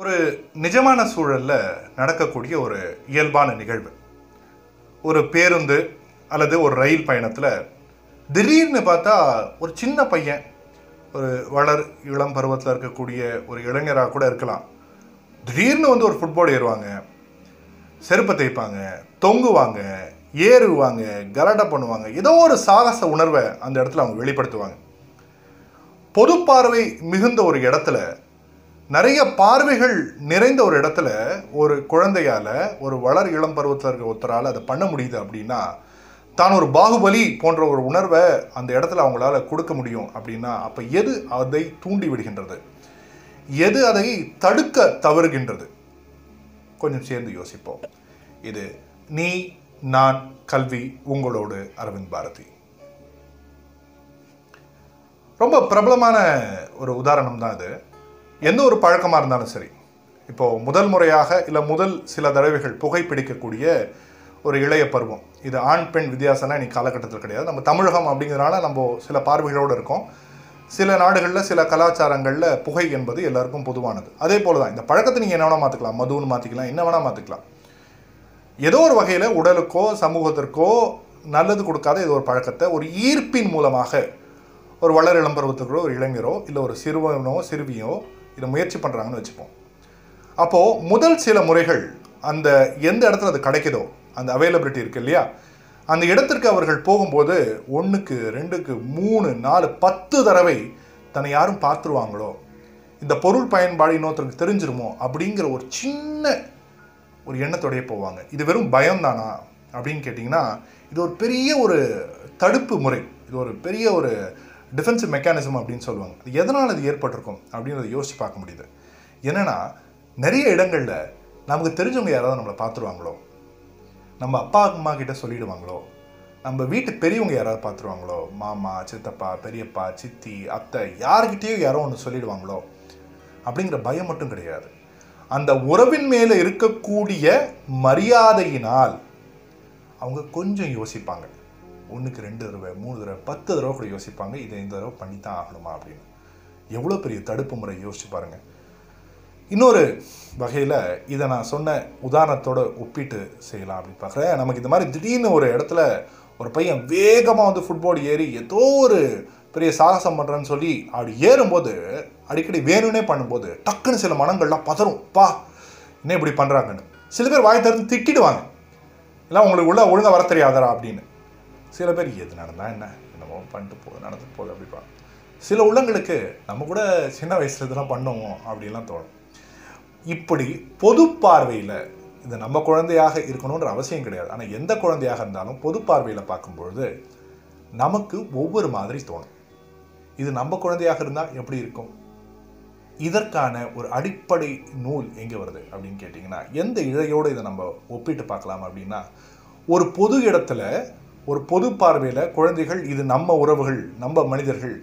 ஒரு நிஜமான சூழலில் நடக்கக்கூடிய ஒரு இயல்பான நிகழ்வு. ஒரு பேருந்து அல்லது ஒரு ரயில் பயணத்தில் திடீர்னு பார்த்தா ஒரு சின்ன பையன் ஒரு வளர் இளம் பருவத்தில் இருக்கக்கூடிய ஒரு இளைஞராக கூட இருக்கலாம். திடீர்னு வந்து ஒரு ஃபுட்பால் ஏறுவாங்க செருப்பை தேய்ப்பாங்க தொங்குவாங்க ஏறுவாங்க கலாட்டா பண்ணுவாங்க. ஏதோ ஒரு சாகச உணர்வை அந்த இடத்துல அவங்க வெளிப்படுத்துவாங்க. பொது பார்வை மிகுந்த ஒரு இடத்துல நிறைய பார்வைகள் நிறைந்த ஒரு இடத்துல ஒரு குழந்தையால் ஒரு வளர் இளம் பருவத்தில் இருக்க ஒருத்தரால் அதை பண்ண முடியுது அப்படின்னா தான் ஒரு பாகுபலி போன்ற ஒரு உணர்வை அந்த இடத்துல அவங்களால கொடுக்க முடியும் அப்படின்னா அப்போ எது அதை தூண்டி விடுகின்றது? எது அதை தடுக்க தவறுகின்றது? கொஞ்சம் சேர்ந்து யோசிப்போம். இது நீ நான் கல்வி உங்களோடு அரவிந்த் பாரதி. ரொம்ப பிரபலமான ஒரு உதாரணம் தான் இது. எந்த ஒரு பழக்கமாக இருந்தாலும் சரி இப்போது முதல் முறையாக இல்லை முதல் சில தடவைகள் புகைப்பிடிக்கக்கூடிய ஒரு இளைய பருவம். இது ஆண் பெண் வித்தியாசம்னா இன்றைக்கி காலகட்டத்தில் கிடையாது. நம்ம தமிழகம் அப்படிங்கிறதுனால நம்ம சில பார்வைகளோடு இருக்கோம். சில நாடுகளில் சில கலாச்சாரங்களில் புகை என்பது எல்லாருக்கும் பொதுவானது. அதே போல தான் இந்த பழக்கத்தை நீங்கள் என்ன வேணால் மாற்றிக்கலாம் மதுன்னு மாற்றிக்கலாம் என்ன வேணால் மாற்றிக்கலாம் ஏதோ ஒரு வகையில் உடலுக்கோ சமூகத்திற்கோ நல்லது கொடுக்காத ஏதோ ஒரு பழக்கத்தை ஒரு ஈர்ப்பின் மூலமாக ஒரு வளர் இளம்பருவத்துக்கோ ஒரு இளைஞரோ இல்லை ஒரு சிறுவனோ சிறுவியோ இதை முயற்சி பண்ணுறாங்கன்னு வச்சுப்போம். அப்போது முதல் சில முறைகள் அந்த எந்த இடத்துல அது கிடைக்குதோ அந்த அவைலபிலிட்டி இருக்கு இல்லையா? அந்த இடத்திற்கு அவர்கள் போகும்போது ஒன்றுக்கு ரெண்டுக்கு மூணு நாலு பத்து தடவை தன்னை யாரும் பார்த்துருவாங்களோ? இந்த பொருள் பயன்பாடு இன்னொருத்தருக்கு தெரிஞ்சிருமோ? அப்படிங்கிற ஒரு சின்ன ஒரு எண்ணத்தோடயே போவாங்க. இது வெறும் பயம்தானா? அப்படின்னு கேட்டிங்கன்னா இது ஒரு பெரிய ஒரு தடுப்பு முறை. இது ஒரு பெரிய ஒரு டிஃபென்சிவ் மெக்கானிசம் அப்படின்னு சொல்லுவாங்க. எதனால் அது ஏற்பட்டிருக்கும் அப்படின்றத யோசிச்சு பார்க்க முடியுது. என்னன்னா நிறைய இடங்களில் நமக்கு தெரிஞ்சவங்க யாராவது நம்மளை பார்த்துருவாங்களோ நம்ம அப்பா அம்மா கிட்ட சொல்லிடுவாங்களோ நம்ம வீட்டு பெரியவங்க யாராவது பார்த்துருவாங்களோ மாமா சித்தப்பா பெரியப்பா சித்தி அத்தை யார்கிட்டேயோ யாரோ ஒன்று சொல்லிடுவாங்களோ அப்படிங்கிற பயம் மட்டும் கிடையாது. அந்த உறவின் மேலே இருக்கக்கூடிய மரியாதையினால் அவங்க கொஞ்சம் யோசிப்பாங்க. ஒன்றுக்கு ரெண்டு தடவை மூணு தடவை பத்து தடவை கூட யோசிப்பாங்க இதை இந்த தடவை பண்ணி தான் ஆகணுமா அப்படின்னு. எவ்வளோ பெரிய தடுப்பு முறை யோசிச்சு பாருங்கள் இன்னொரு வகையில் இதை நான் சொன்ன உதாரணத்தோட ஒப்பிட்டு செய்யலாம் அப்படின்னு பார்க்குறேன். நமக்கு இந்த மாதிரி திடீர்னு ஒரு இடத்துல ஒரு பையன் வேகமாக வந்து ஃபுட்பால் ஏறி ஏதோ ஒரு பெரிய சாகசம் பண்ணுறேன்னு சொல்லி அப்படி ஏறும்போது அடிக்கடி வேணும்னே பண்ணும்போது டக்குன்னு சில மனங்கள்லாம் பதறும். பா என்ன இப்படி பண்ணுறாங்கன்னு சில பேர் வாய் திறந்து திட்டிடுவாங்க. இல்லை உங்களுக்கு உள்ள ஒழுங்காக வர தெரியாதரா அப்படின்னு. சில பேர் எது நடந்தால் என்ன? என்னமோ பண்ணிட்டு போகுது நடந்து போகுது அப்படிப்பாங்க. சில உள்ளங்களுக்கு நம்ம கூட சின்ன வயசில் இதெல்லாம் பண்ணுவோம் அப்படிலாம் தோணும். இப்படி பொது பார்வையில் இது நம்ம குழந்தையாக இருக்கணுன்ற அவசியம் கிடையாது. ஆனால் எந்த குழந்தையாக இருந்தாலும் பொது பார்வையில் பார்க்கும்பொழுது நமக்கு ஒவ்வொரு மாதிரி தோணும். இது நம்ம குழந்தையாக இருந்தால் எப்படி இருக்கும்? இதற்கான ஒரு அடிப்படை நூல் எங்கே வருது அப்படின்னு கேட்டிங்கன்னா எந்த இழையோடு இதை நம்ம ஒப்பிட்டு பார்க்கலாம் அப்படின்னா ஒரு பொது இடத்துல ஒரு பொது பார்வையில் குழந்தைகள் இது நம்ம உறவுகள் நம்ம மனிதர்கள்.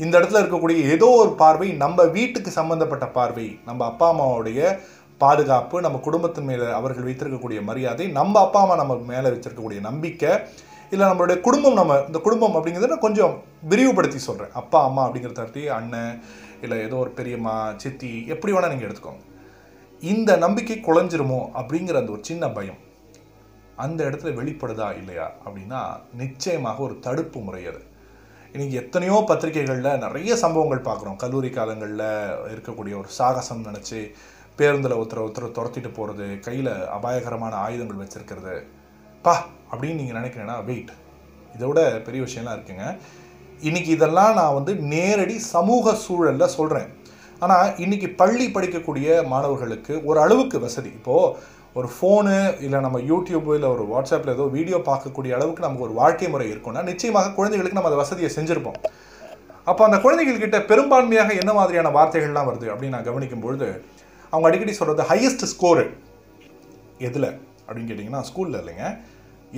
இந்த இடத்துல இருக்கக்கூடிய ஏதோ ஒரு பார்வை நம்ம வீட்டுக்கு சம்பந்தப்பட்ட பார்வை நம்ம அப்பா அம்மாவுடைய பாதுகாப்பு நம்ம குடும்பத்தின் மேலே அவர்கள் வைத்திருக்கக்கூடிய மரியாதை நம்ம அப்பா அம்மா நம்ம மேலே வச்சிருக்கக்கூடிய நம்பிக்கை இல்லை நம்மளுடைய குடும்பம் நம்ம இந்த குடும்பம் அப்படிங்கிறத நான் கொஞ்சம் விரிவுபடுத்தி சொல்கிறேன் அப்பா அம்மா அப்படிங்கிற தட்டி அண்ணன் இல்லை ஏதோ ஒரு பெரியம்மா சித்தி எப்படி வேணால் நீங்கள் எடுத்துக்கோங்க. இந்த நம்பிக்கை குழஞ்சிருமோ அப்படிங்கிற அந்த ஒரு சின்ன பயம். அந்த இடத்துல வெளிப்படுதா இல்லையா அப்படின்னா நிச்சயமாக ஒரு தடுப்பு முறை அது. இன்றைக்கி எத்தனையோ பத்திரிகைகளில் நிறைய சம்பவங்கள் பார்க்குறோம். கல்லூரி காலங்களில் இருக்கக்கூடிய ஒரு சாகசம் நினச்சி பேருந்தில் ஒருத்தர் ஒருத்தர் துரத்திட்டு போகிறது கையில் அபாயகரமான ஆயுதங்கள் வச்சுருக்கிறது. பா அப்படின்னு நீங்கள் நினைக்கிறீங்கன்னா வெயிட் இதை விட பெரிய விஷயம்லாம் இருக்குங்க. இன்னைக்கு இதெல்லாம் நான் வந்து நேரடி சமூக சூழலில் சொல்கிறேன் ஆனால் இன்னைக்கு பள்ளி படிக்கக்கூடிய மாணவர்களுக்கு ஒரு அளவுக்கு வசதி. இப்போது ஒரு ஃபோனு இல்லை நம்ம யூடியூப் இல்லை ஒரு வாட்ஸ்அப்பில் ஏதோ வீடியோ பார்க்கக்கூடிய அளவுக்கு நமக்கு ஒரு வாழ்க்கை முறை இருக்கும்னா நிச்சயமாக குழந்தைகளுக்கு நம்ம அந்த வசதியை செஞ்சுருப்போம். அப்போ அந்த குழந்தைகள்கிட்ட பெரும்பான்மையாக என்ன மாதிரியான வார்த்தைகள்லாம் வருது அப்படின்னு நான் கவனிக்கும் பொழுது அவங்க அடிக்கடி சொல்கிறது ஹையஸ்ட் ஸ்கோரு எதில்? அப்படின்னு கேட்டிங்கன்னா ஸ்கூலில் இல்லைங்க.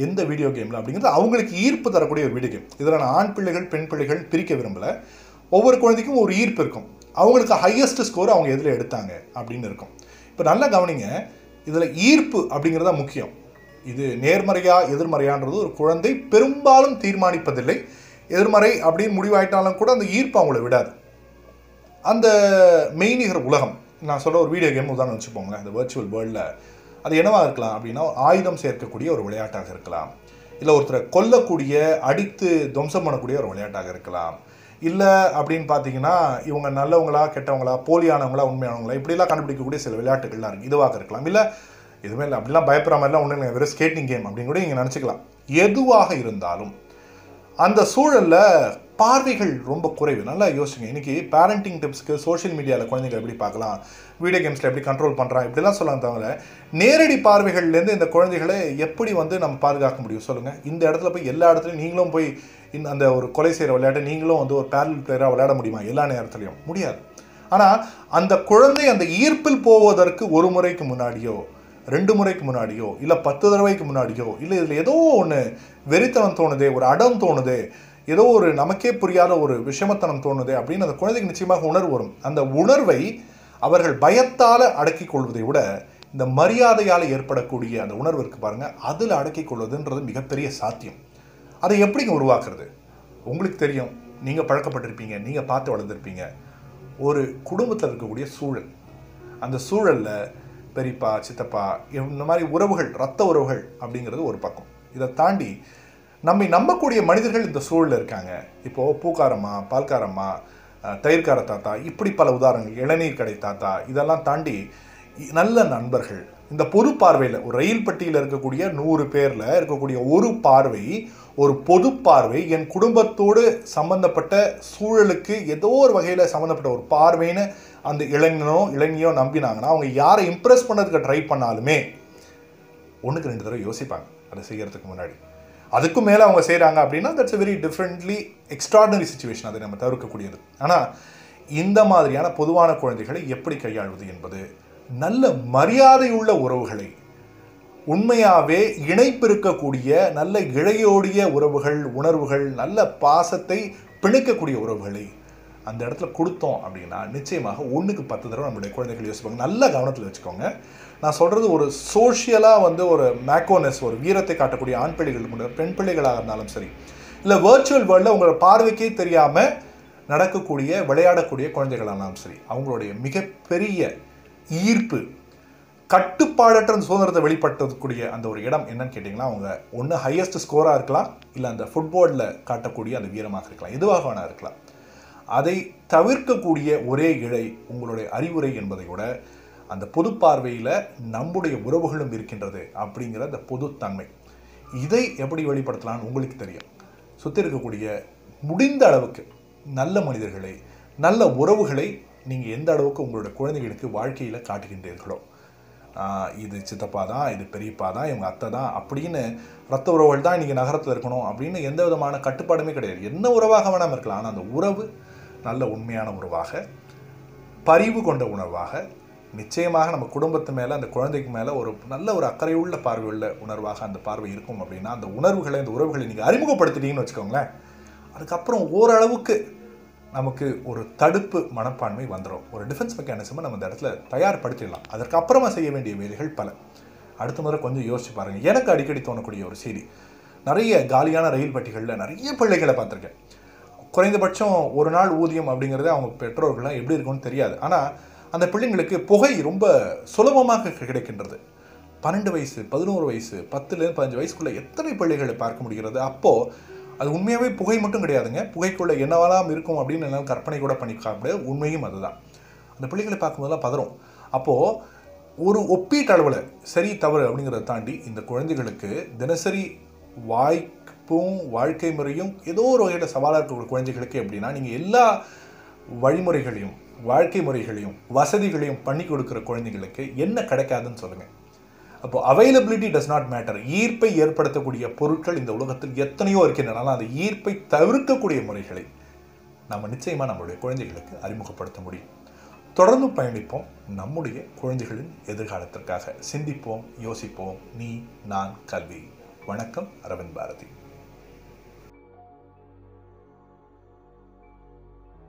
எந்த வீடியோ கேமில் அப்படிங்கிறது அவங்களுக்கு ஈர்ப்பு தரக்கூடிய ஒரு வீடியோ கேம் இதில் நான் ஆண் பிள்ளைகள் பெண் பிள்ளைகள் பிரிக்க விரும்பலை. ஒவ்வொரு குழந்தைக்கும் ஒரு ஈர்ப்பு இருக்கும். அவங்களுக்கு ஹையஸ்ட் ஸ்கோர் அவங்க எதில் எடுத்தாங்க அப்படின்னு இருக்கும். இப்போ நல்லா கவனிங்க இதில் ஈர்ப்பு அப்படிங்கிறது தான் முக்கியம். இது நேர்மறையா எதிர்மறையான்றது ஒரு குழந்தை பெரும்பாலும் தீர்மானிப்பதில்லை. எதிர்மறை அப்படின்னு முடிவாயிட்டாலும் கூட அந்த ஈர்ப்பு அவங்கள விடாது. அந்த மெய்நிகர் உலகம் நான் சொல்கிற ஒரு வீடியோ கேம் உதாரணம் வச்சுப்போங்களேன் இந்த வர்ச்சுவல் வேர்ல்டில் அது என்னவா இருக்கலாம் அப்படின்னா ஆயுதம் சேர்க்கக்கூடிய ஒரு விளையாட்டாக இருக்கலாம். இல்லை ஒருத்தரை கொல்லக்கூடிய அடித்து துவம்சம் பண்ணக்கூடிய ஒரு விளையாட்டாக இருக்கலாம். இல்லை அப்படின்னு பார்த்தீங்கன்னா இவங்க நல்லவங்களா கெட்டவங்களா போலியானவங்களா உண்மையானவங்களா இப்படிலாம் கண்டுபிடிக்கக்கூடிய சில விளையாட்டுகள்லாம் இருக்குது இதுவாக இருக்கலாம். இல்லை எதுவுமே இல்லை. அப்படிலாம் பயப்படுற மாதிரிலாம் ஒன்றும் இல்லை வெறும் ஸ்கேட்டிங் கேம் அப்படின்னு கூட நீங்கள் நினச்சிக்கலாம். எதுவாக இருந்தாலும் அந்த சூழலில் பார்வைகள் ரொம்ப குறைவு. நல்லா யோசிங்க. இன்னைக்கு பேரண்டிங் டிப்ஸ்க்கு சோஷியல் மீடியாவில் குழந்தைகள் எப்படி பார்க்கலாம்? வீடியோ கேம்ஸில் எப்படி கண்ட்ரோல் பண்ணுறான் இப்படிலாம் சொல்லலாம் தவிர நேரடி பார்வைகள்லேருந்து இந்த குழந்தைகளை எப்படி வந்து நம்ம பாதுகாக்க முடியும் சொல்லுங்கள் இந்த இடத்துல போய் எல்லா இடத்துலையும் நீங்களும் போய் இந்த அந்த ஒரு கொலை செய்கிற விளையாட்டை நீங்களும் வந்து ஒரு பேரல் பிளேயராக விளையாட முடியுமா? எல்லா நேரத்துலையும். முடியாது. ஆனால் அந்த குழந்தை அந்த ஈர்ப்பில் போவதற்கு ஒரு முறைக்கு முன்னாடியோ ரெண்டு முறைக்கு முன்னாடியோ இல்லை பத்து தடவைக்கு முன்னாடியோ இல்லை இதில் ஏதோ ஒன்று வெறித்தனம் தோணுதே ஒரு அடம் தோணுதே ஏதோ ஒரு நமக்கே புரியாத ஒரு விஷமத்தனம் தோணுதே அப்படின்னு அந்த குழந்தைக்கு நிச்சயமாக உணர்வு வரும். அந்த உணர்வை அவர்கள் பயத்தால் அடக்கிக் கொள்வதை விட இந்த மரியாதையால் ஏற்படக்கூடிய அந்த உணர்வு இருக்கு பாருங்கள் அதில் அடக்கிக் கொள்வதுன்றது மிகப்பெரிய சாத்தியம். அதை எப்படிங்க உருவாக்குறது? உங்களுக்கு தெரியும் நீங்கள் பழக்கப்பட்டிருப்பீங்க நீங்கள் பார்த்து வளர்ந்துருப்பீங்க. ஒரு குடும்பத்தில் இருக்கக்கூடிய சூழல். அந்த சூழலில் பெரியப்பா சித்தப்பா இந்த மாதிரி உறவுகள் ரத்த உறவுகள் அப்படிங்கிறது ஒரு பக்கம். இதை தாண்டி நம்மை நம்பக்கூடிய மனிதர்கள் இந்த சூழலில் இருக்காங்க. இப்போது பூக்காரம்மா பால்காரம்மா தயிர்கார தாத்தா இப்படி பல உதாரணங்கள் இளநீர் கடை தாத்தா இதெல்லாம் தாண்டி நல்ல நண்பர்கள். இந்த பொது பார்வையில் ஒரு ரயில் பட்டியில் இருக்கக்கூடிய நூறு பேரில் இருக்கக்கூடிய ஒரு பார்வை ஒரு பொது பார்வை என் குடும்பத்தோடு சம்பந்தப்பட்ட சூழலுக்கு ஏதோ ஒரு வகையில் சம்மந்தப்பட்ட ஒரு பார்வைன்னு அந்த இளைஞனோ இளைஞியோ நம்பினாங்கன்னா அவங்க யாரை இம்ப்ரெஸ் பண்ணதுக்கு ட்ரை பண்ணாலுமே ஒன்றுக்கு ரெண்டு தடவை யோசிப்பாங்க. அதை செய்கிறதுக்கு முன்னாடி. அதுக்கும் மேலே அவங்க செய்கிறாங்க அப்படின்னா that's a very differently extraordinary situation அதை நம்ம தவிர்க்கக்கூடியது. ஆனால் இந்த மாதிரியான பொதுவான குழந்தைகளை எப்படி கையாள்வது என்பது நல்ல மரியாதையுள்ள உறவுகளை உண்மையாகவே இணைப்பு இருக்கக்கூடிய நல்ல இழையோடிய உறவுகள் உணர்வுகள் நல்ல பாசத்தை பிணைக்கக்கூடிய உறவுகளை அந்த இடத்துல கொடுத்தோம் அப்படின்னா நிச்சயமாக ஒன்றுக்கு பத்து தடவை நம்மளுடைய குழந்தைகள் யோசிப்பாங்க. நல்ல கவனத்தில் வச்சுக்கோங்க. நான் சொல்கிறது ஒரு சோஷியலாக வந்து ஒரு மேக்கோனஸ் ஒரு வீரத்தை காட்டக்கூடிய ஆண் பிள்ளைகள் பெண் பிள்ளைகளாக இருந்தாலும் சரி இல்லை வர்ச்சுவல் வேர்ல்டில் உங்களோட பார்வைக்கே தெரியாமல் நடக்கக்கூடிய விளையாடக்கூடிய குழந்தைகளானாலும் சரி அவங்களுடைய மிகப்பெரிய ஈர்ப்பு கட்டுப்பாடற்ற அந்த சுதந்திரத்தை வெளிப்படுத்தக்கூடிய அந்த ஒரு இடம் என்னன்னு கேட்டிங்கன்னா அவங்க ஒன்று ஹையஸ்ட் ஸ்கோராக இருக்கலாம் இல்லை அந்த ஃபுட்பாலில் காட்டக்கூடிய அந்த வீரமாக இருக்கலாம் எதுவாக வேணா இருக்கலாம். அதை தவிர்க்கக்கூடிய ஒரே இழை உங்களுடைய அறிவுரை என்பதை விட அந்த பொது பார்வையில் நம்முடைய உறவுகளும் இருக்கின்றது அப்படிங்கிற அந்த பொதுத்தன்மை இதை எப்படி வெளிப்படுத்தலாம்னு உங்களுக்கு தெரியும். சுற்றி இருக்கக்கூடிய முடிந்த அளவுக்கு நல்ல மனிதர்களை நல்ல உறவுகளை நீங்கள் எந்த அளவுக்கு உங்களுடைய குழந்தைகளுக்கு வாழ்க்கையில் காட்டுகின்றீர்களோ இது சித்தப்பா தான் இது பெரியப்பா தான் இவங்க அத்தை தான் அப்படின்னு ரத்த உறவுகள் தான் இன்றைக்கி நகரத்தில் இருக்கணும் அப்படின்னு எந்த விதமான கட்டுப்பாடுமே கிடையாது. என்ன உறவாக வேணாமல் இருக்கலாம். ஆனால் அந்த உறவு நல்ல உண்மையான உறவாக பரிவு கொண்ட உணர்வாக நிச்சயமாக நம்ம குடும்பத்து மேலே அந்த குழந்தைக்கு மேலே ஒரு நல்ல ஒரு அக்கறையுள்ள பார்வையுள்ள உணர்வாக அந்த பார்வை இருக்கும் அப்படின்னா அந்த உணர்வுகளை அந்த உறவுகளை நீங்கள் அறிமுகப்படுத்திட்டீங்கன்னு வச்சுக்கோங்களேன் அதுக்கப்புறம் ஓரளவுக்கு நமக்கு ஒரு தடுப்பு மனப்பான்மை வந்துடும் ஒரு டிஃபென்ஸ் மெக்கானிசமை நம்ம இந்த இடத்துல தயார்படுத்திடலாம். அதற்கு அப்புறமா செய்ய வேண்டிய வேலைகள் பல. அடுத்த முறை கொஞ்சம் யோசிச்சு பாருங்கள் எனக்கு அடிக்கடி தோணக்கூடிய ஒரு செய்தி. நிறைய காலியான ரயில் பட்டிகளில் நிறைய பிள்ளைகளை பார்த்துருக்கேன். குறைந்தபட்சம் ஒரு நாள் ஊதியம் அப்படிங்கிறது அவங்க பெற்றோர்கள்லாம் எப்படி இருக்கும்னு தெரியாது. ஆனால் அந்த பிள்ளைங்களுக்கு புகை ரொம்ப சுலபமாக கிடைக்கின்றது. பன்னெண்டு வயசு பதினோரு வயசு பத்துலேருந்து பதினஞ்சு வயசுக்குள்ளே எத்தனை பிள்ளைகளை பார்க்க முடிகிறது? அப்போது அது உண்மையாகவே புகை மட்டும் கிடையாதுங்க. புகைக்குள்ளே என்னவெல்லாம் இருக்கும் அப்படின்னு என்னால் கற்பனை கூட பண்ணிக்க முடியாது உண்மையும் அதுதான். அந்த பிள்ளைகளை பார்க்கும்போதெல்லாம் பதறும். அப்போது ஒரு ஒப்பீட்டளவில் சரி தவறு அப்படிங்கிறத தாண்டி இந்த குழந்தைகளுக்கு தினசரி வாய்ப்பும் வாழ்க்கை முறையும் ஏதோ ஒரு வகையில் சவாலாக இருக்கக்கூடிய குழந்தைகளுக்கு எப்படின்னா நீங்கள் எல்லா வழிமுறைகளையும் வாழ்க்கை முறைகளையும் வசதிகளையும் பண்ணி கொடுக்குற குழந்தைகளுக்கு என்ன கிடைக்காதுன்னு சொல்லுங்கள் அப்போ அவைலபிலிட்டி டஸ் நாட் மேட்டர் ஈர்ப்பை ஏற்படுத்தக்கூடிய பொருட்கள் இந்த உலகத்தில் எத்தனையோ இருக்கின்றன. அந்த ஈர்ப்பை தவிர்க்கக்கூடிய முறைகளை நம்ம நிச்சயமாக நம்மளுடைய குழந்தைகளுக்கு அறிமுகப்படுத்த முடியும். தொடர்ந்து பயணிப்போம் நம்முடைய குழந்தைகளின் எதிர்காலத்திற்காக. சிந்திப்போம் யோசிப்போம். நீ நான் கல்வி. வணக்கம் அரவிந்த் பாரதி.